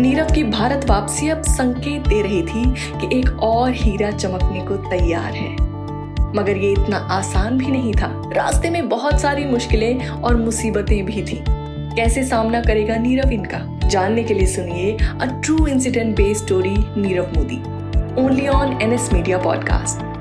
नीरव की भारत वापसी अब संकेत दे रही थी कि एक और हीरा चमकने को तैयार है। मगर ये इतना आसान भी नहीं था। रास्ते में बहुत सारी मुश्किलें और मुसीबतें भी थी। कैसे सामना करेगा नीरव इनका? जानने के लिए सुनिए a true incident based story Nirav Modi. Only on N S media podcast